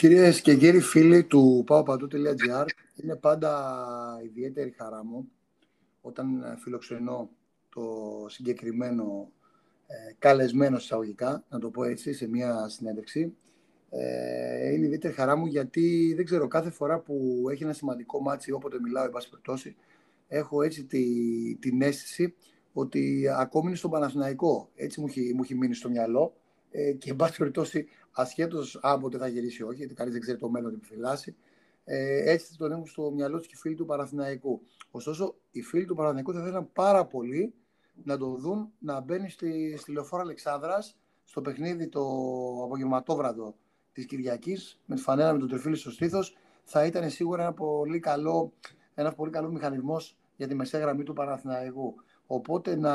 Κυρίες και κύριοι φίλοι του paopantou.gr, είναι πάντα ιδιαίτερη χαρά μου όταν φιλοξενώ το συγκεκριμένο ε, καλεσμένο εισαγωγικά, να το πω έτσι, σε μια συνέντευξη. Ε, είναι ιδιαίτερη χαρά μου γιατί δεν ξέρω, κάθε φορά που έχει ένα σημαντικό μάτσι, όποτε μιλάω, εν πάση περιπτώσει, έχω έτσι τη, την αίσθηση ότι ακόμη είναι στον Παναθηναϊκό. Έτσι μου έχει, μου έχει μείνει στο μυαλό ε, και εν πάση περιπτώσει ασχέτως αν ποτέ θα γυρίσει ή όχι, γιατί κανείς δεν ξέρει το μέλλον τι επιφυλάσσει. Ε, έτσι τον έχουν στο μυαλό του και οι φίλοι του Παναθηναϊκού. Ωστόσο, οι φίλοι του Παναθηναϊκού θα ήθελαν πάρα πολύ να το δουν να μπαίνει στη, στη λεωφόρα Αλεξάνδρας στο παιχνίδι το απογευματόβραδο της Κυριακής με τη φανέλα με τον τριφύλι στο στήθος. Θα ήταν σίγουρα ένα πολύ καλό, ένας πολύ καλός μηχανισμός για τη μεσαία γραμμή του Παναθηναϊκού. Οπότε να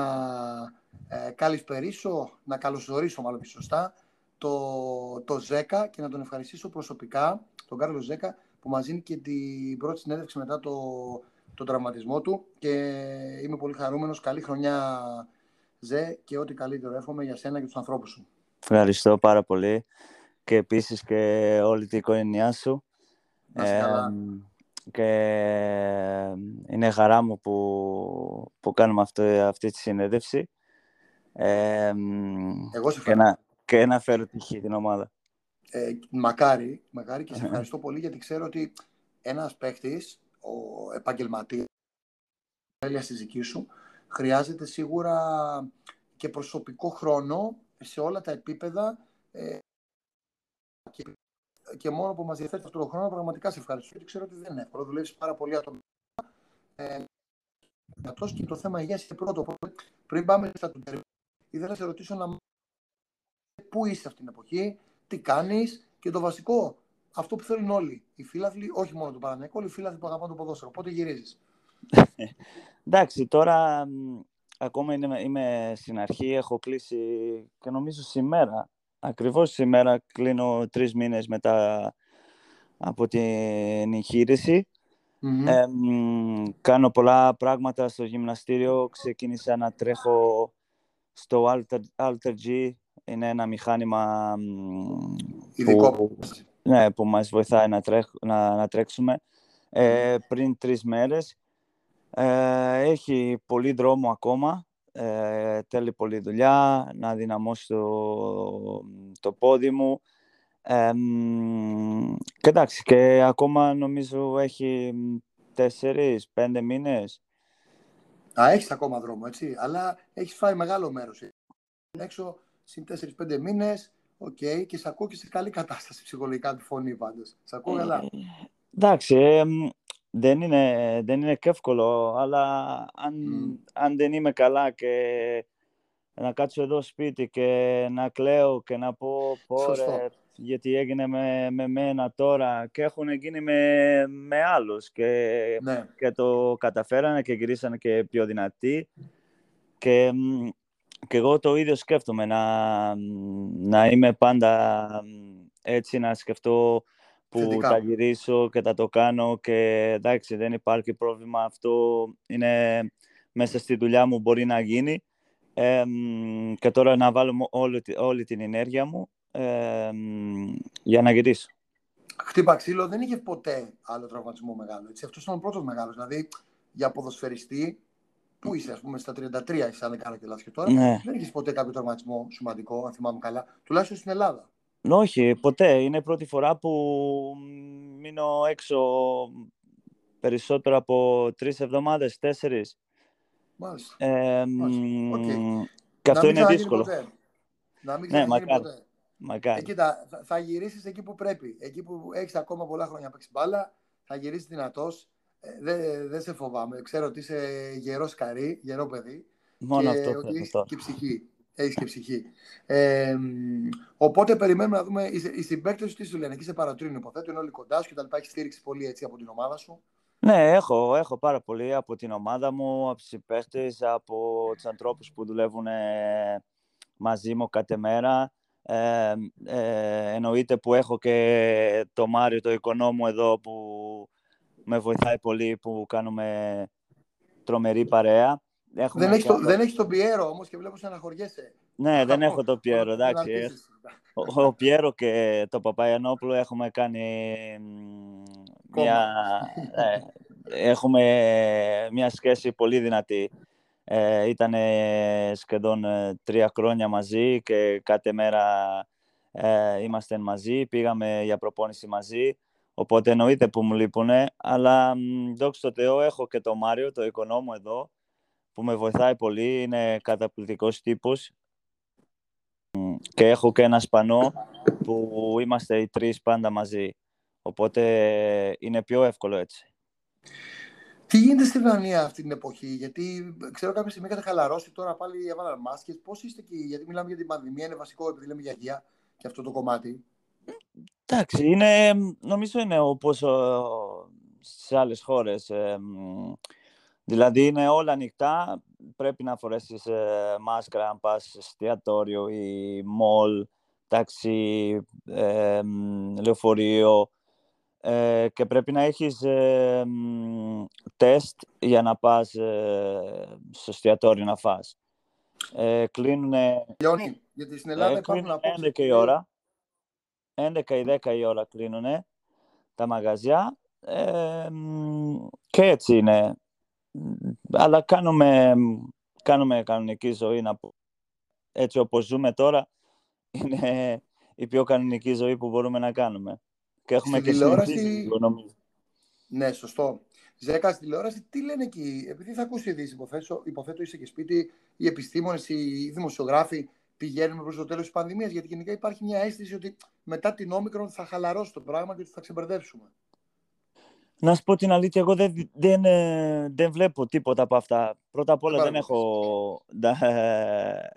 ε, καλησπερίσω, να καλωσορίσω μάλλον πιο σωστά, το, το Ζέκα και να τον ευχαριστήσω προσωπικά, τον Κάρλο Ζέκα, που μας δίνει και την πρώτη συνέντευξη μετά το, το τραυματισμό του και είμαι πολύ χαρούμενος. Καλή χρονιά, Ζέ, και ό,τι καλύτερο εύχομαι για σένα και τους ανθρώπους σου. Ευχαριστώ πάρα πολύ και επίσης και όλη την οικογένειά σου. Να καλά. και είναι χαρά μου που, που κάνουμε αυτό, αυτή τη συνέντευξη. Εγώ σε και, να, και να φέρω τυχή την ομάδα. Ε, μακάρι, μακάρι και σε ευχαριστώ πολύ γιατί ξέρω ότι ένας παίχτης, ο επαγγελματίας, τη δική σου, χρειάζεται σίγουρα και προσωπικό χρόνο σε όλα τα επίπεδα ε, και, και, μόνο που μας διαθέτει αυτό το χρόνο πραγματικά σε ευχαριστώ γιατί ξέρω ότι δεν είναι εύκολο, δουλεύεις πάρα πολύ ατομικά ε, και το θέμα υγείας είναι πρώτο. Πριν πάμε στα του ήθελα να σε ρωτήσω να πού είσαι αυτή την εποχή, τι κάνεις και το βασικό, αυτό που θέλουν όλοι. Οι φίλαθλοι, όχι μόνο του Παναγενικού, όλοι οι φίλαθλοι που αγαπάνε το ποδόσφαιρο. Πότε γυρίζεις; Εντάξει, τώρα ακόμα είμαι, είμαι στην αρχή, έχω κλείσει και νομίζω σήμερα, ακριβώς σήμερα κλείνω τρεις μήνες μετά από την εγχειρηση κάνω πολλά πράγματα στο γυμναστήριο, ξεκίνησα να τρέχω στο Alter, Alter G, είναι ένα μηχάνημα που, ναι, που μας βοηθάει να, να, να τρέξουμε. Ε, πριν τρεις μέρες. Ε, έχει πολύ δρόμο ακόμα. Ε, θέλει πολλή δουλειά, να δυναμώσει το, το πόδι μου. Ε, και εντάξει, και ακόμα νομίζω έχει τέσσερις, πέντε μήνες. Α, έχεις ακόμα δρόμο, έτσι, αλλά έχεις φάει μεγάλο μέρος. Έχω συν 4-5 μήνες. OK, okay, και σε ακούω και σε καλή κατάσταση ψυχολογικά τη φωνή πάντως. Σε ακούω καλά. Ε, εντάξει, ε, δεν, είναι, δεν είναι και εύκολο, αλλά αν, αν δεν είμαι καλά και να κάτσω εδώ σπίτι και να κλαίω και να πω πόρε, γιατί έγινε με, με μένα τώρα και έχουν γίνει με, με άλλους και, ναι. και το καταφέρανε και γυρίσανε και πιο δυνατοί και και εγώ το ίδιο σκέφτομαι, να, να είμαι πάντα έτσι, να σκεφτώ που Θετικά. θα γυρίσω και θα το κάνω και εντάξει δεν υπάρχει πρόβλημα, αυτό είναι μέσα στη δουλειά μου μπορεί να γίνει ε, και τώρα να βάλω όλη, όλη την ενέργεια μου ε, για να γυρίσω. Χτύπα ξύλο δεν είχε ποτέ άλλο τραυματισμό μεγάλο. Έτσι. Αυτός ήταν ο πρώτος μεγάλος. Δηλαδή για ποδοσφαιριστή Πού είσαι, ας πούμε, στα 33, είσαι, αν δεν κάνω και λάθος και τώρα. Ναι. Δεν έχεις ποτέ κάποιο τραυματισμό σημαντικό, αν θυμάμαι καλά. Τουλάχιστον στην Ελλάδα. Όχι, ποτέ. Είναι η πρώτη φορά που μείνω έξω περισσότερο από τρεις εβδομάδες, τέσσερις. Μάλιστα. Ε, Okay. Και αυτό είναι δύσκολο. Ποτέ. Να μην ναι, μακάρι. ποτέ. Μακάρι. Ε, κοίτα, θα, θα γυρίσεις εκεί που πρέπει. Εκεί που έχεις ακόμα πολλά χρόνια παίξεις μπάλα, θα γυρίσεις δυνατός. Ε, δεν δε σε φοβάμαι. Ξέρω ότι είσαι γερός καρύ, γερό παιδί. Μόνο και αυτό ότι έχεις και ψυχή. Έχεις και ψυχή. Ε, οπότε περιμένουμε να δούμε. Οι συμπαίκτε τι σου λένε, εκεί σε παρατρύνουν, υποθέτω, είναι όλοι κοντά σου και τα λοιπά. Έχεις στήριξη πολύ έτσι από την ομάδα σου. Ναι, έχω, έχω πάρα πολύ από την ομάδα μου, από του συμπαίκτες, από τους ανθρώπους που δουλεύουν μαζί μου κάθε μέρα. Ε, ε, εννοείται που έχω και το Μάριο, το οικονόμο εδώ που με βοηθάει πολύ που κάνουμε τρομερή παρέα. δεν έχει, το, δεν έχει τον Πιέρο όμως και βλέπω να αναχωριέσαι. Ναι, δεν έχω το Πιέρο, εντάξει. Ο, ο Πιέρο και το Παπαϊανόπουλο έχουμε κάνει μια, ε, έχουμε μια σχέση πολύ δυνατή. Ε, ήταν σχεδόν ε, τρία χρόνια μαζί και κάθε μέρα ε, είμαστε μαζί, πήγαμε για προπόνηση μαζί. Οπότε εννοείται που μου λείπουν, αλλά δόξα τω Θεώ έχω και το Μάριο, το οικονόμο εδώ, που με βοηθάει πολύ, είναι καταπληκτικός τύπος. Και έχω και ένα Σπανό που είμαστε οι τρεις πάντα μαζί. Οπότε είναι πιο εύκολο έτσι. Τι γίνεται στη Δανία αυτή την εποχή, γιατί ξέρω κάποια στιγμή είχατε χαλαρώσει, τώρα πάλι έβαλαν μάσκες. Πώς είστε εκεί, γιατί μιλάμε για την πανδημία, είναι βασικό επειδή λέμε για υγεία και αυτό το κομμάτι. Εντάξει, είναι, νομίζω είναι όπως σε άλλες χώρες. δηλαδή είναι όλα ανοιχτά, πρέπει να φορέσεις ε, μάσκρα αν πας εστιατόριο ή μολ, ταξί, λεωφορείο ε, και πρέπει να έχεις τεστ για να πας ε, στο εστιατόριο να φας. Ε, κλείνουνε... γιατί στην Ελλάδα υπάρχουν 11 η ώρα. 11 ή 10 η ώρα κλείνουν τα μαγαζιά ε, και έτσι είναι. Αλλά κάνουμε, κάνουμε κανονική ζωή, να πω. έτσι όπως ζούμε τώρα, είναι η πιο κανονική ζωή που μπορούμε να κάνουμε. Και έχουμε και τηλεόραση... Ναι, σωστό. Ζέκα, στη τηλεόραση, τι λένε εκεί, επειδή θα ακούσει ειδήσεις, υποθέτω, υποθέτω είσαι και σπίτι, οι επιστήμονες, οι δημοσιογράφοι, πηγαίνουμε προς το τέλος της πανδημίας. Γιατί γενικά υπάρχει μια αίσθηση ότι μετά την όμικρον θα χαλαρώσει το πράγμα και ότι θα ξεμπερδέψουμε. Να σου πω την αλήθεια, εγώ δεν, δεν, ε, δεν βλέπω τίποτα από αυτά. Πρώτα απ' όλα δεν έχω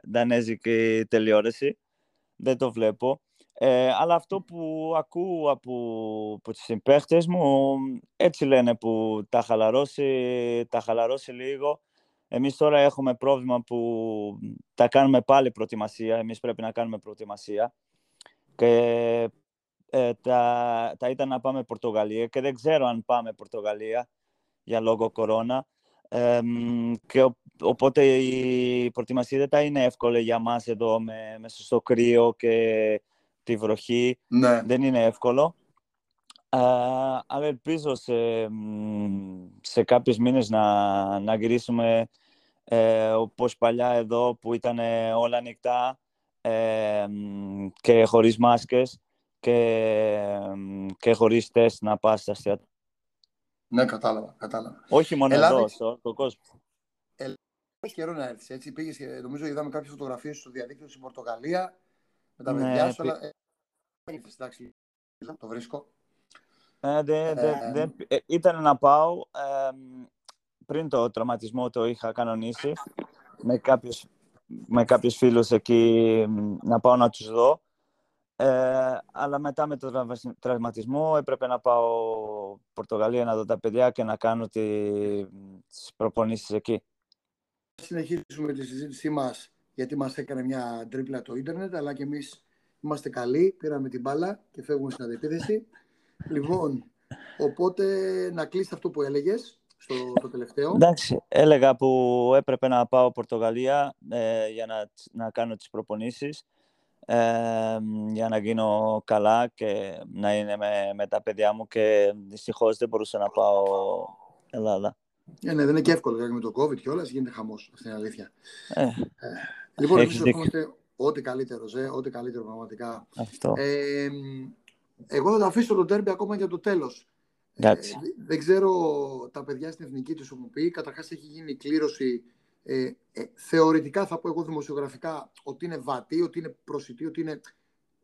δανέζικη τηλεόραση. Δεν το βλέπω. Ε, αλλά αυτό που ακούω από, από τις συμπαίχτες μου, έτσι λένε που τα χαλαρώσει, τα χαλαρώσει λίγο εμείς τώρα έχουμε πρόβλημα που τα κάνουμε πάλι προετοιμασία. Εμείς πρέπει να κάνουμε προετοιμασία. Και ε, τα, τα ήταν να πάμε Πορτογαλία και δεν ξέρω αν πάμε Πορτογαλία για λόγω κορώνα. Ε, και οπότε η προετοιμασία δεν θα είναι εύκολη για μας εδώ με, μέσα στο κρύο και τη βροχή. Ναι. Δεν είναι εύκολο. Uh, αλλά ελπίζω σε, σε κάποιους μήνες να, να γυρίσουμε ε, όπως παλιά εδώ που ήταν όλα ανοιχτά ε, και χωρίς μάσκες και, και χωρίς τεστ να πας στα αστιατόρια. Ναι, κατάλαβα, κατάλαβα. Όχι μόνο Ελλάδα... εδώ, στον κόσμο. Έχει καιρό να έρθεις. Έτσι. Πήγες, νομίζω είδαμε κάποιες φωτογραφίες στο διαδίκτυο στην Πορτογαλία με τα ναι, παιδιά σου. Αλλά... Ε, εντάξει, το βρίσκω. Ε, δε, δε, δε, ε, ήταν να πάω. Ε, πριν το τραυματισμό το είχα κανονίσει με κάποιους, με κάποιους φίλους εκεί να πάω να τους δω. Ε, αλλά μετά με το τραυματισμό έπρεπε να πάω Πορτογαλία να δω τα παιδιά και να κάνω τις προπονήσεις εκεί. Συνεχίσουμε τη συζήτησή μας γιατί μας έκανε μια τρίπλα το ίντερνετ αλλά και εμείς είμαστε καλοί, πήραμε την μπάλα και φεύγουμε στην αντιπίθεση. Λοιπόν, οπότε να κλείσει αυτό που έλεγες στο το τελευταίο. Εντάξει, έλεγα που έπρεπε να πάω Πορτογαλία ε, για να, να κάνω τις προπονήσεις ε, για να γίνω καλά και να είναι με, με τα παιδιά μου και δυστυχώς δεν μπορούσα να πάω Ελλάδα. Ε, ναι, δεν είναι και εύκολο με το COVID και όλα, γίνεται χαμός. Αυτή είναι η αλήθεια. Ε, ε, λοιπόν, εμείς ευχόμαστε ό,τι καλύτερος, ζε, ό,τι καλύτερο πραγματικά. Αυτό. Ε, εγώ θα το αφήσω το τέρμπι ακόμα για το τέλος. Ε, δεν ξέρω τα παιδιά στην εθνική τους μου πει. Καταρχάς έχει γίνει κλήρωση. Ε, ε, θεωρητικά θα πω εγώ δημοσιογραφικά ότι είναι βατή, ότι είναι προσιτή, ότι είναι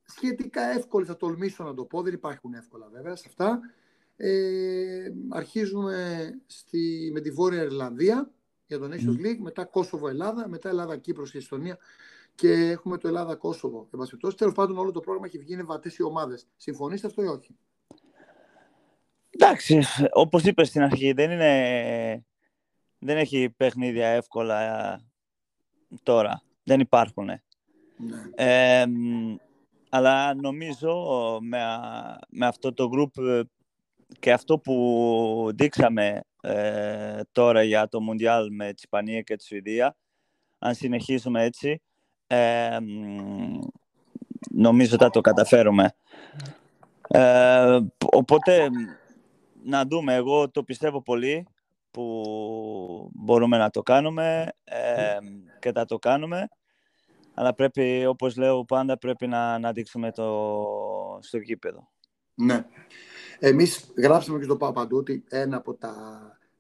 σχετικά εύκολη. Θα τολμήσω να το πω. Δεν υπάρχουν εύκολα βέβαια σε αυτά. Ε, αρχίζουμε στη, με τη Βόρεια Ιρλανδία για τον Nations League, μετά Κόσοβο-Ελλάδα, μετά Ελλάδα-Κύπρος και Εστονία και έχουμε το Ελλάδα-Κόσοβο. Τέλος πάντων, όλο το πρόγραμμα έχει βγει, είναι βατές οι ομάδες. Συμφωνείτε αυτό ή όχι; Εντάξει, όπως είπες στην αρχή, δεν, είναι, δεν έχει παιχνίδια εύκολα τώρα. Δεν υπάρχουν. Ναι. αλλά νομίζω με, με αυτό το group και αυτό που δείξαμε ε, τώρα για το Μουντιάλ με τη Ισπανία και τη Σουηδία, αν συνεχίσουμε έτσι, Ε, νομίζω ότι θα το καταφέρουμε. Ε, οπότε, να δούμε. Εγώ το πιστεύω πολύ που μπορούμε να το κάνουμε ε, και θα το κάνουμε. Αλλά πρέπει, όπως λέω πάντα, πρέπει να, να δείξουμε το στο γήπεδο. Ναι. Εμείς γράψαμε και στο Παπαντού ότι ένα από τα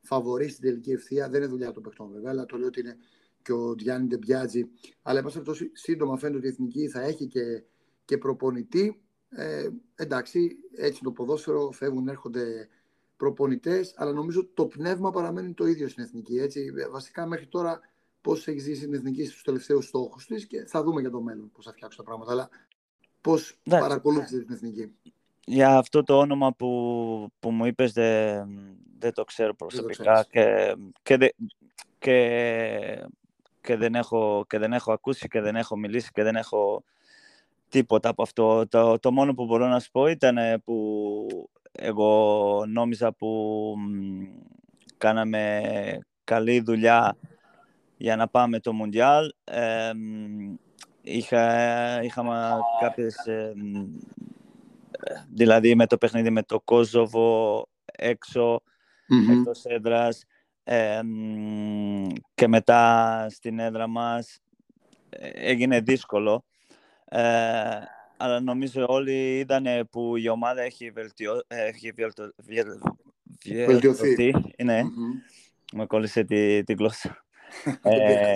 φαβορή στην τελική ευθεία δεν είναι δουλειά των παιχτών βέβαια, αλλά το λέω ότι είναι και ο Γιάννη Ντεμπιάτζη. Αλλά εν πάση σύντομα φαίνεται ότι η Εθνική θα έχει και, και προπονητή. Ε, εντάξει, έτσι το ποδόσφαιρο φεύγουν, έρχονται προπονητές, αλλά νομίζω το πνεύμα παραμένει το ίδιο στην Εθνική. Έτσι. Βασικά μέχρι τώρα πώς έχει ζήσει την Εθνική στους τελευταίους στόχους της και θα δούμε για το μέλλον πώς θα φτιάξουν τα πράγματα. Αλλά πώς παρακολούθησε την Εθνική. Για αυτό το όνομα που, που μου είπες δεν, δεν το ξέρω προσωπικά και, και, και, και, δεν έχω, και δεν έχω ακούσει και δεν έχω μιλήσει και δεν έχω τίποτα από αυτό. Το, το μόνο που μπορώ να σου πω ήταν που εγώ νόμιζα που κάναμε καλή δουλειά για να πάμε το Μουντιάλ. Ε, είχα, είχαμε κάποιες... Ε, δηλαδή με το παιχνίδι με το Κόζοβο έξω, mm-hmm. εκτός έδρας ε, και μετά στην έδρα μας έγινε δύσκολο. Ε, αλλά νομίζω όλοι είδαν που η ομάδα έχει, βελτιω... έχει βελτιω... βελτιωθεί. Ναι, mm-hmm. με κόλλησε τη, τη γλώσσα. ε,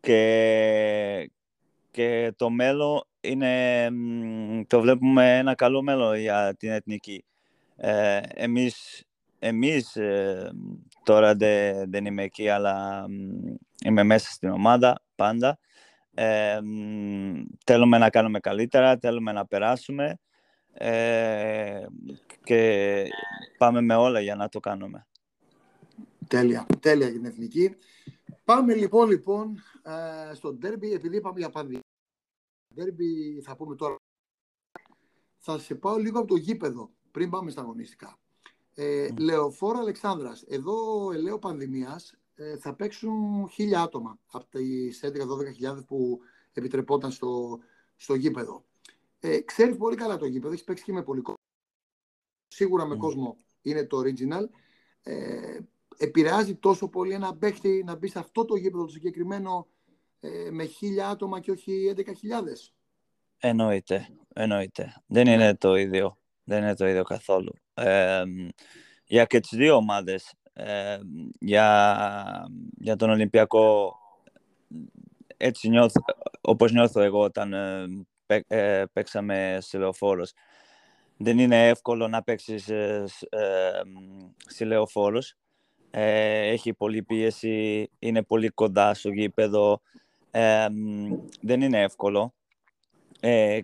και, και το μέλλον είναι, το βλέπουμε ένα καλό μέλλον για την εθνική. Ε, εμείς, εμείς ε, τώρα δε, δεν είμαι εκεί, αλλά είμαι μέσα στην ομάδα πάντα. Ε, θέλουμε να κάνουμε καλύτερα, θέλουμε να περάσουμε ε, και πάμε με όλα για να το κάνουμε. Τέλεια, τέλεια για την εθνική. Πάμε λοιπόν, λοιπόν ε, στο ντέρμπι, επειδή είπαμε για πανδημία. Ντέρμπι θα πούμε τώρα. Θα σε πάω λίγο από το γήπεδο, πριν πάμε στα αγωνιστικά. Ε, mm. Λεωφόρο Αλεξάνδρας. Εδώ, ελέω πανδημίας, ε, θα παίξουν χίλια άτομα από τις 11-12 που επιτρεπόταν στο, στο γήπεδο. Ε, ξέρεις πολύ καλά το γήπεδο, έχεις παίξει και με πολύ κόσμο. Σίγουρα με κόσμο είναι το original. Ε, επηρεάζει τόσο πολύ ένα παίχτη να μπει σε αυτό το γήπεδο το συγκεκριμένο ε, με χίλια άτομα και όχι 11.000. Εννοείται, εννοείται. Δεν είναι το ίδιο. Δεν είναι το ίδιο καθόλου. Ε, για και τις δύο ομάδες, ε, για, για τον Ολυμπιακό, έτσι νιώθω, όπως νιώθω εγώ όταν ε, ε, παίξαμε σε λεωφόρος. Δεν είναι εύκολο να παίξεις ε, σε λεωφόρος. έχει πολλή πίεση, είναι πολύ κοντά στο γήπεδο. δεν είναι εύκολο.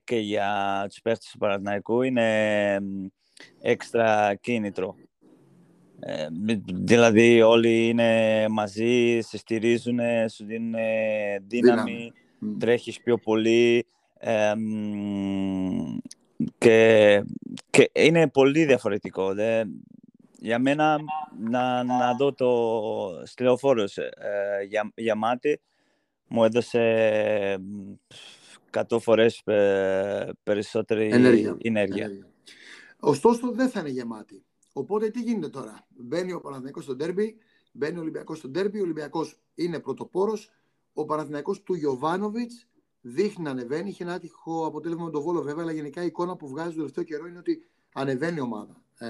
και για τους παίχτες του Παναθηναϊκού είναι έξτρα κίνητρο. Ε, δηλαδή όλοι είναι μαζί, σε στηρίζουν, σου δίνουν δύναμη, δύναμη. τρέχεις πιο πολύ και, και, είναι πολύ διαφορετικό. Δε. Για μένα να, να δω το στυλοφόρος ε, για, για μάτι μου έδωσε 100 φορές ε, περισσότερη ενέργεια. ενέργεια. Ωστόσο δεν θα είναι γεμάτη. Οπότε τι γίνεται τώρα; Μπαίνει ο Παναθηναϊκός στο ντέρμπι, μπαίνει ο Ολυμπιακός στο ντέρμπι, ο Ολυμπιακός είναι πρωτοπόρος, ο Παναθηναϊκός του Γιωβάνοβιτς δείχνει να ανεβαίνει. Είχε ένα άτυχο αποτέλεσμα με τον Βόλο βέβαια, αλλά γενικά η εικόνα που βγάζει το τελευταίο καιρό είναι ότι ανεβαίνει η ομάδα. Ε,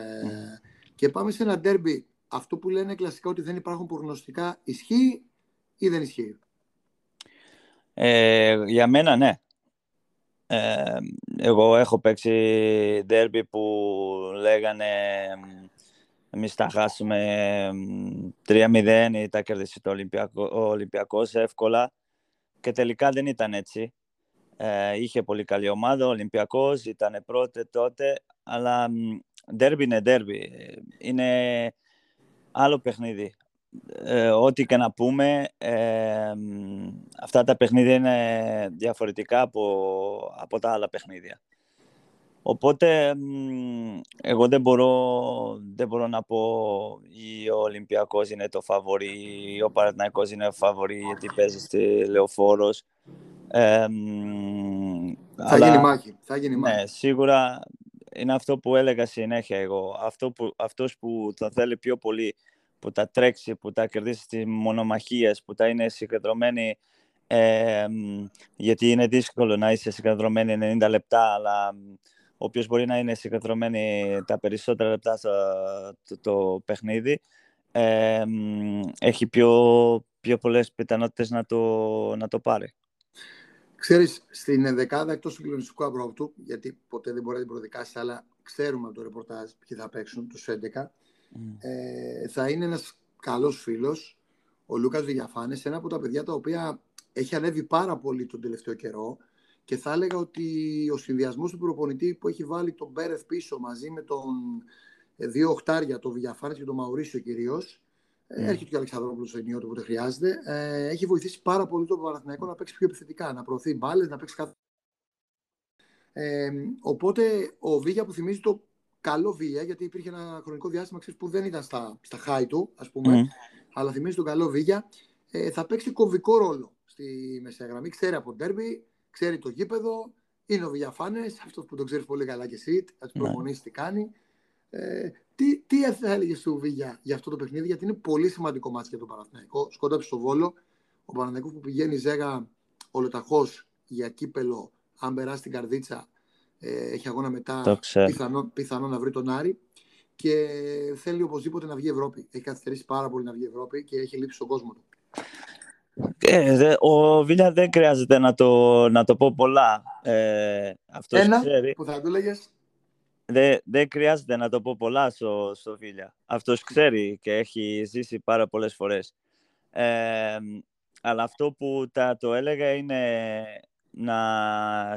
Και πάμε σε ένα ντέρμπι. Αυτό που λένε κλασικά ότι δεν υπάρχουν προγνωστικά ισχύει ή δεν ισχύει; Ε, για μένα ναι. Ε, εγώ έχω παίξει ντέρμπι που λέγανε εμείς θα χάσουμε 3-0 ή θα κερδίσει το Ολυμπιακό, ο Ολυμπιακός εύκολα και τελικά δεν ήταν έτσι. Ε, είχε πολύ καλή ομάδα, ο Ολυμπιακός ήταν πρώτο τότε, αλλά ντέρμπι είναι ντέρμπι. Είναι άλλο παιχνίδι. Ε, ό,τι και να πούμε, ε, αυτά τα παιχνίδια είναι διαφορετικά από, από τα άλλα παιχνίδια. Οπότε, εγώ δεν μπορώ, δεν μπορώ να πω ή ο Ολυμπιακός είναι το φαβορή ή ο Παρατναϊκός είναι ο φαβορή γιατί παίζει στη Λεωφόρος. θα αλλά, γίνει μάχη. Θα γίνει μάχη. Ναι, σίγουρα είναι αυτό που έλεγα συνέχεια εγώ. Αυτό που, αυτός που θα θέλει πιο πολύ, που θα τρέξει, που θα κερδίσει τις μονομαχίες, που θα είναι συγκεντρωμένη ε, γιατί είναι δύσκολο να είσαι συγκεντρωμένη 90 λεπτά, αλλά όποιος μπορεί να είναι συγκεντρωμένη τα περισσότερα λεπτά στο το, το παιχνίδι, ε, έχει πιο, πιο πολλές πιθανότητες να το, να το πάρει. Ξέρεις, στην δεκάδα εκτός του κληρονιστικού αγρόπτου, γιατί ποτέ δεν μπορεί να την προδικάσει, αλλά ξέρουμε από το ρεπορτάζ ποιοι θα παίξουν, τους 11, mm. ε, θα είναι ένας καλός φίλος, ο Λούκας Βηγιαφάνη, ένα από τα παιδιά τα οποία έχει ανέβει πάρα πολύ τον τελευταίο καιρό και θα έλεγα ότι ο συνδυασμός του προπονητή που έχει βάλει τον Μπέρεθ πίσω μαζί με τον ε, δύο οχτάρια, τον Βηγιαφάνη και τον Μαουρίσιο κυρίως, Mm. Έρχεται και ο Αλεξανδρόπουλος στο ενίο όποτε χρειάζεται. Ε, έχει βοηθήσει πάρα πολύ τον Παναθηναϊκό να παίξει πιο επιθετικά, να προωθεί μπάλες, να παίξει κάθε. Ε, οπότε ο Βίγια που θυμίζει το καλό Βίγια, γιατί υπήρχε ένα χρονικό διάστημα ξέρεις, που δεν ήταν στα, στα high του, ας πούμε, mm. αλλά θυμίζει τον καλό Βίγια, ε, θα παίξει κομβικό ρόλο στη μεσαία γραμμή. Ξέρει από ντέρμπι, ξέρει το γήπεδο, είναι ο Βηγιαφάνε, αυτός που τον ξέρεις πολύ καλά και εσύ, θα του προπονήσεις τι κάνει. Ε, τι, τι θα έλεγες στο Βίγια για αυτό το παιχνίδι, γιατί είναι πολύ σημαντικό μάτι για τον Παναθηναϊκό. Σκόνταψε στο Βόλο. Ο Παναθηναϊκός που πηγαίνει ζέγα ολοταχώς για κύπελο, αν περάσει την καρδίτσα, ε, έχει αγώνα μετά, πιθανό, πιθανό να βρει τον Άρη. Και θέλει οπωσδήποτε να βγει Ευρώπη. Έχει καθυστερήσει πάρα πολύ να βγει Ευρώπη και έχει λείψει στον κόσμο του. Ε, ο Βίλια δεν χρειάζεται να το, να το πω πολλά. Ε, αυτός Ένα ξέρει. που θα του λέγες. Δεν, δεν χρειάζεται να το πω πολλά στο, στο Βίλια. Αυτός ξέρει και έχει ζήσει πάρα πολλές φορές. Ε, αλλά αυτό που τα, το έλεγα είναι να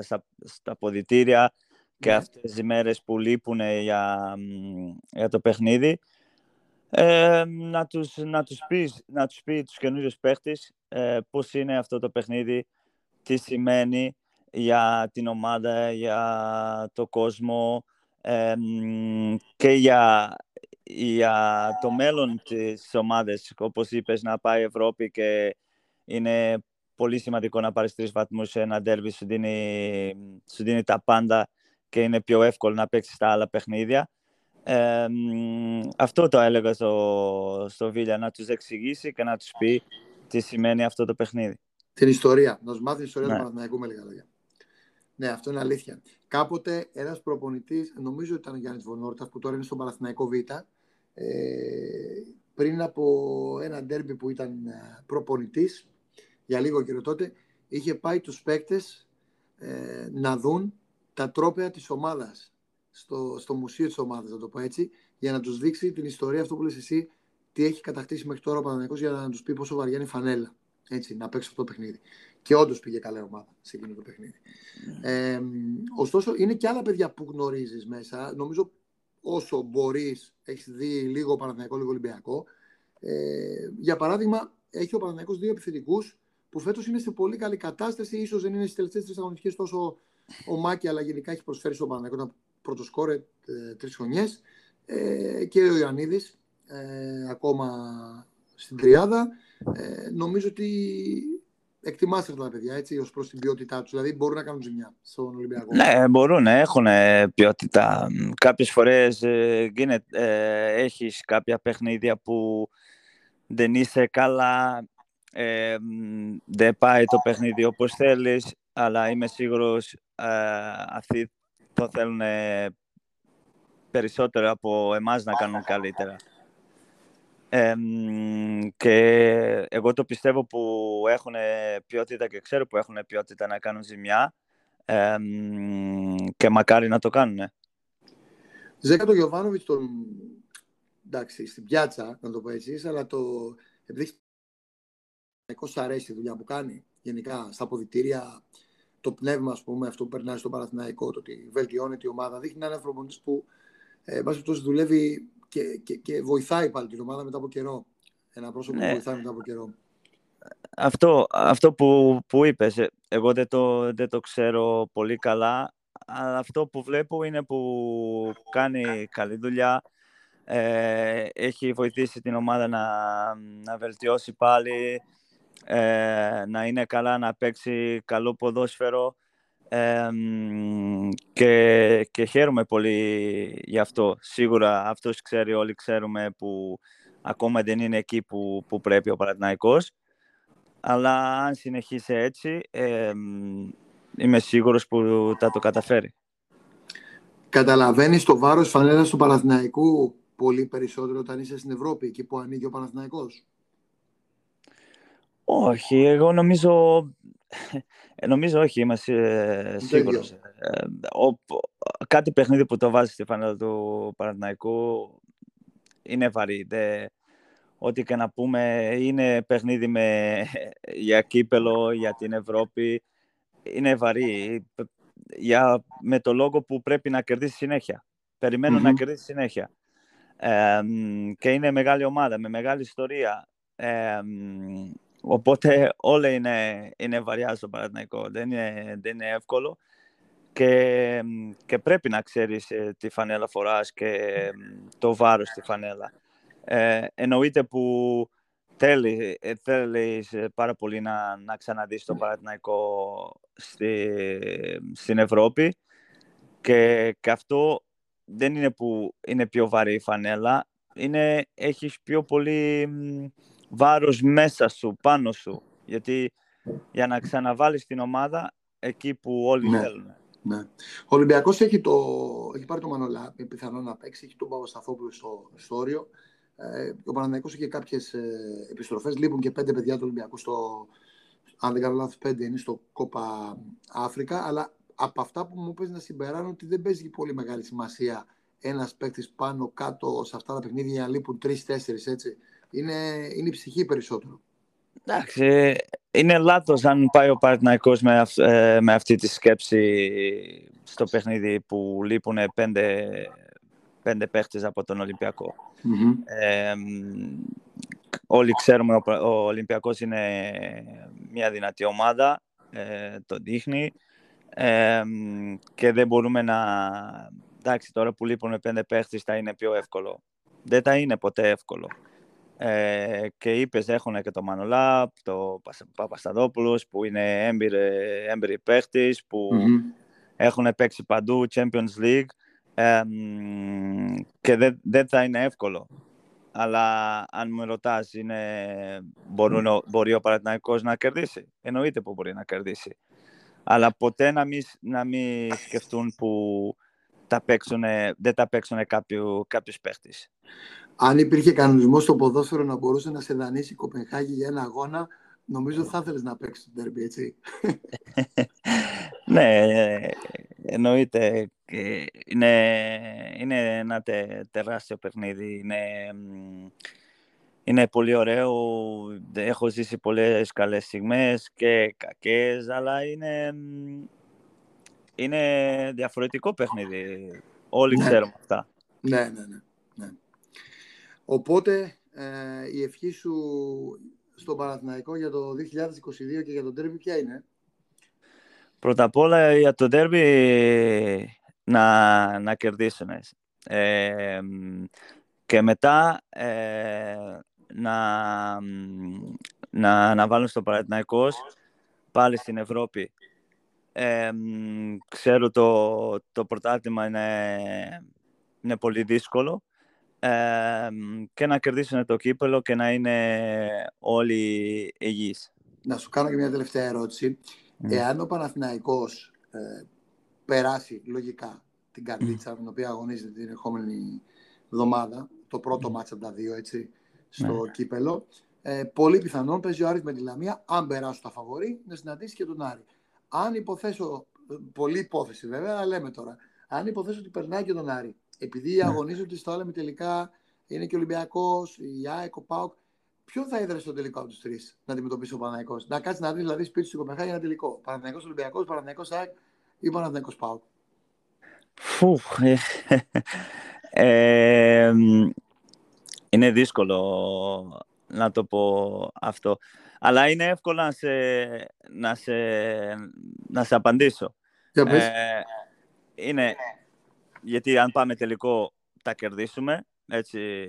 στα, στα ποδητήρια και ναι. αυτές τις μέρες που λείπουν για, για το παιχνίδι ε, να, τους, να, τους πεις, να τους πει τους καινούριους παίχτες ε, πώς είναι αυτό το παιχνίδι, τι σημαίνει για την ομάδα, για το κόσμο και για, για το μέλλον της ομάδας. Όπως είπες, να πάει Ευρώπη και είναι πολύ σημαντικό να πάρεις τρεις βαθμούς σε ένα ντέρβι, σου δίνει, σου δίνει τα πάντα και είναι πιο εύκολο να παίξεις τα άλλα παιχνίδια. Ε, αυτό το έλεγα στο, στο Βίλια, να τους εξηγήσει και να τους πει τι σημαίνει αυτό το παιχνίδι. Την ιστορία, να σου μάθει την ιστορία ναι. του Παναθηναϊκού με λίγα λόγια. Ναι, αυτό είναι αλήθεια. Κάποτε ένας προπονητής, νομίζω ότι ήταν ο Γιάννης Βονόρτας, που τώρα είναι στον Παναθηναϊκό Β, ε, πριν από ένα ντέρμπι που ήταν ε, προπονητής, για λίγο καιρό τότε, είχε πάει τους παίκτες ε, να δουν τα τρόπαια της ομάδας στο, στο μουσείο της ομάδας, να το πω έτσι, για να τους δείξει την ιστορία, αυτό που λες εσύ, τι έχει κατακτήσει μέχρι τώρα ο Παναγενικό για να τους πει πόσο βαριά είναι η φανέλα. Έτσι, να παίξει αυτό το παιχνίδι. Και όντως πήγε καλά ομάδα σε εκείνο το παιχνίδι. Ε, ωστόσο, είναι και άλλα παιδιά που γνωρίζεις μέσα. Νομίζω όσο μπορείς, έχεις δει λίγο Παναθηναϊκό, λίγο Ολυμπιακό. Ε, για παράδειγμα, έχει ο Παναθηναϊκός δύο επιθετικούς που φέτος είναι σε πολύ καλή κατάσταση. σω δεν είναι στις τελευταίες τρεις αγωνιστικές τόσο ο Μάκη, αλλά γενικά έχει προσφέρει στον Παναθηναϊκό πρώτο σκόρε ε, τρεις χρονιές. Ε, και ο Ιωαννίδης ε, ακόμα στην τριάδα. Ε, νομίζω ότι εκτιμάστε αυτά τα παιδιά έτσι, ως προς την ποιότητά τους. Δηλαδή μπορούν να κάνουν ζημιά στον Ολυμπιακό. Ναι, μπορούν, έχουν ποιότητα. Κάποιες φορές ε, ε, έχεις κάποια παιχνίδια που δεν είσαι καλά, ε, δεν πάει το παιχνίδι όπως θέλεις, αλλά είμαι σίγουρος ε, αυτοί το θέλουν περισσότερο από εμάς να κάνουν καλύτερα. και εγώ το πιστεύω που έχουν ποιότητα και ξέρω που έχουν ποιότητα να κάνουν ζημιά και μακάρι να το κάνουν. Ζέκα το Γιωβάνοβιτς τον... εντάξει, στην πιάτσα, να το πω έτσι, αλλά το... επειδή σ' αρέσει η δουλειά που κάνει, γενικά στα αποδητήρια, το πνεύμα, ας πούμε, αυτό που περνάει στο Παραθυναϊκό, το ότι βελτιώνεται η ομάδα, δείχνει ένα προπονητή που ε, δουλεύει και, και, και, βοηθάει πάλι την ομάδα μετά από καιρό. Ένα πρόσωπο ναι. που βοηθάει μετά από καιρό. Αυτό, αυτό που, που είπες, ε, εγώ δεν το, δεν το ξέρω πολύ καλά, αλλά αυτό που βλέπω είναι που κάνει καλή δουλειά, ε, έχει βοηθήσει την ομάδα να, να βελτιώσει πάλι, ε, να είναι καλά, να παίξει καλό ποδόσφαιρο και, και χαίρομαι πολύ γι' αυτό. Σίγουρα αυτός ξέρει, όλοι ξέρουμε που ακόμα δεν είναι εκεί που, που πρέπει ο Παναθηναϊκός. Αλλά αν συνεχίσει έτσι, είμαι σίγουρος που θα το καταφέρει. Καταλαβαίνεις το βάρος φανέλας του Παναθηναϊκού πολύ περισσότερο όταν είσαι στην Ευρώπη, εκεί που ανοίγει ο Παναθηναϊκός; Όχι, εγώ νομίζω, νομίζω όχι, είμαι σίγουρος. Ε, κάτι παιχνίδι που το βάζει στη φανέλα του Παναθηναϊκού είναι βαρύ. ό,τι και να πούμε είναι παιχνίδι με, για κύπελο, για την Ευρώπη. Είναι βαρύ. Για, με το λόγο που πρέπει να κερδίσει συνέχεια. να κερδίσει συνέχεια. και είναι μεγάλη ομάδα, με μεγάλη ιστορία. Οπότε όλα είναι, είναι βαριά στο Παναθηναϊκό. Δεν είναι, δεν είναι εύκολο. Και, και πρέπει να ξέρεις ε, τι φανέλα φοράς και το βάρος στη φανέλα. Ε, εννοείται που θέλει, ε, θέλεις πάρα πολύ να, να ξαναδείς το Παναθηναϊκό στη, στην Ευρώπη και, και αυτό δεν είναι που είναι πιο βαρύ η φανέλα, είναι, έχεις πιο πολύ βάρος μέσα σου, πάνω σου. Γιατί για να ξαναβάλεις την ομάδα εκεί που όλοι ναι. θέλουν. Ναι. Ο Ολυμπιακός έχει, το... έχει πάρει το Μανολά, πιθανό να παίξει, έχει τον Παπασταθόπουλο στο, στο όριο. Ε, ο Παναναναϊκός έχει κάποιες ε, επιστροφές. Λείπουν και πέντε παιδιά του Ολυμπιακού στο. Αν δεν κάνω λάθος, πέντε είναι στο Κόπα Αφρικα. Αλλά από αυτά που μου παίζει να συμπεράνω ότι δεν παίζει πολύ μεγάλη σημασία ένας παίκτης πάνω κάτω σε αυτά τα παιχνίδια για να λείπουν τρει-τέσσερι έτσι. Είναι, είναι η ψυχή περισσότερο. Εντάξει, είναι λάθος αν πάει ο Παναθηναϊκός με, ε, με αυτή τη σκέψη στο παιχνίδι που λείπουν πέντε, πέντε παίχτες από τον ολυμπιακο όλοι ξέρουμε ο, ο Ολυμπιακός είναι μια δυνατή ομάδα, ε, το δείχνει και δεν μπορούμε να... Εντάξει, τώρα που λείπουν πέντε παίχτες θα είναι πιο εύκολο. Δεν θα είναι ποτέ εύκολο. Ε, και είπες έχουν και το Μανολά, το Παπασταδόπουλος που είναι έμπειροι, έμπειροι που έχουν παίξει παντού Champions League και δεν, δεν θα είναι εύκολο. Αλλά αν με ρωτάς, μπορεί ο Παναθηναϊκός να κερδίσει; Εννοείται που μπορεί να κερδίσει. Αλλά ποτέ να μην, να μην σκεφτούν που τα δεν τα παίξουν κάποιος παίχτης αν υπήρχε κανονισμός στο ποδόσφαιρο να μπορούσε να σε δανείσει η Κοπενχάγη για ένα αγώνα, νομίζω θα ήθελε να παίξεις το τέρμπι, έτσι. ναι, εννοείται. Είναι, είναι ένα τεράστιο παιχνίδι. Είναι, είναι πολύ ωραίο. Έχω ζήσει πολλές καλές στιγμές και κακές, αλλά είναι, είναι διαφορετικό παιχνίδι. Όλοι ναι. ξέρουμε αυτά. Ναι, ναι, ναι. Οπότε ε, η ευχή σου στον Παναθηναϊκό για το 2022 και για τον τέρμπι ποια είναι; Πρώτα απ' όλα για το τέρμπι να, να κερδίσουν. Ε, και μετά ε, να, να, να βάλουν στο Παναθηναϊκό πάλι στην Ευρώπη. Ε, ξέρω το, το πρωτάθλημα είναι, είναι πολύ δύσκολο και να κερδίσουν το κύπελο και να είναι όλοι υγιείς. Να σου κάνω και μια τελευταία ερώτηση. Εάν ο Παναθηναϊκός ε, περάσει λογικά την καρδίτσα mm. με την οποία αγωνίζεται την ερχόμενη εβδομάδα, το πρώτο mm. μάτς από τα δύο, έτσι, στο mm. κύπελο, ε, πολύ πιθανόν παίζει ο Άρης με τη Λαμία, αν περάσουν τα φαβορή, να συναντήσει και τον Άρη. Αν υποθέσω, πολύ υπόθεση βέβαια, αλλά λέμε τώρα, αν υποθέσω ότι περνάει και τον Άρη επειδή ναι. αγωνίζονται στο άλλο τελικά είναι και ο Ολυμπιακός, η ΑΕΚ, ο ΠΑΟΚ. Ποιο θα έδρασε στο τελικό από τους τρεις να αντιμετωπίσει ο Παναγικό. Να κάτσει να δει δηλαδή σπίτι του Κοπεχάγη ένα τελικό. Παναγικό Ολυμπιακός, Παναγικό ΑΕΚ ή Παναγικό ΠΑΟΚ; Φου. Ε, ε, είναι δύσκολο να το πω αυτό. Αλλά είναι εύκολο να σε, να σε, να σε απαντήσω. Ε, είναι γιατί αν πάμε τελικό τα κερδίσουμε, έτσι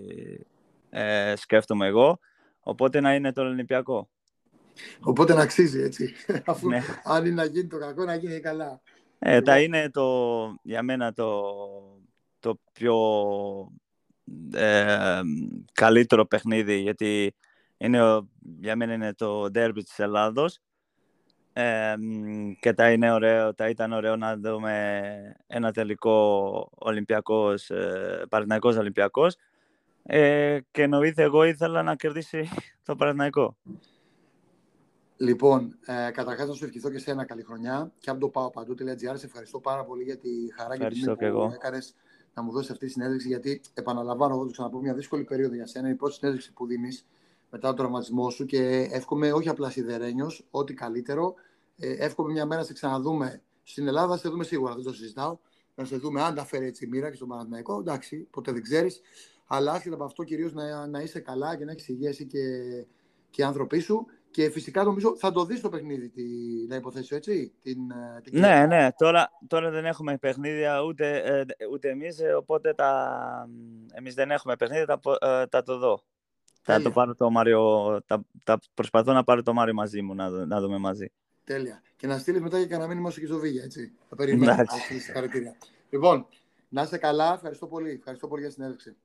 ε, σκέφτομαι εγώ, οπότε να είναι το Ολυμπιακό. Οπότε να αξίζει έτσι. Αφού ναι. αν είναι να γίνει το κακό, να γίνει καλά. Ε, τα είναι το, για μένα το, το πιο ε, καλύτερο παιχνίδι, γιατί είναι, για μένα είναι το ντέρμπι της Ελλάδος ε, και τα, είναι ωραίο, τα ήταν ωραίο να δούμε ένα τελικό Ολυμπιακός, ε, Ολυμπιακός ε, και εννοείται εγώ ήθελα να κερδίσει το Παναθηναϊκό. Λοιπόν, ε, καταρχάς να σου ευχηθώ και σε ένα καλή χρονιά και από το πάω παντού.gr. Σε ευχαριστώ πάρα πολύ για τη χαρά και την τιμή που έκανες να μου δώσεις αυτή τη συνέντευξη. Γιατί επαναλαμβάνω, εγώ το ξαναπώ, μια δύσκολη περίοδο για σένα. Η πρώτη συνέντευξη που δίνεις μετά τον τραυματισμό σου και εύχομαι όχι απλά σιδερένιος, ό,τι καλύτερο. Ε, εύχομαι μια μέρα να σε ξαναδούμε στην Ελλάδα. Θα σε δούμε σίγουρα, δεν το συζητάω. Να σε δούμε αν τα φέρει έτσι η μοίρα και στον Παναθηναϊκό. Εντάξει, ποτέ δεν ξέρεις. Αλλά άσχετα από αυτό, κυρίως να, να είσαι καλά και να έχεις υγεία και, και οι άνθρωποι σου. Και φυσικά νομίζω θα το δεις το παιχνίδι, τη, να υποθέσω έτσι. Την, ε, την ναι, ναι. Τώρα, τώρα δεν έχουμε παιχνίδια ούτε, ε, ούτε εμείς, ε, οπότε τα, εμείς δεν έχουμε παιχνίδια, τα, τα το δω. Θα το πάρω το Μάριο, τα, τα, προσπαθώ να πάρω το Μάριο μαζί μου, να, να δούμε μαζί. Τέλεια. Και να στείλεις μετά και κανένα μήνυμα στο Κιζοβίγια, έτσι. Θα περιμένω. Λοιπόν, να είστε καλά. Ευχαριστώ πολύ. Ευχαριστώ πολύ για την συνέντευξη.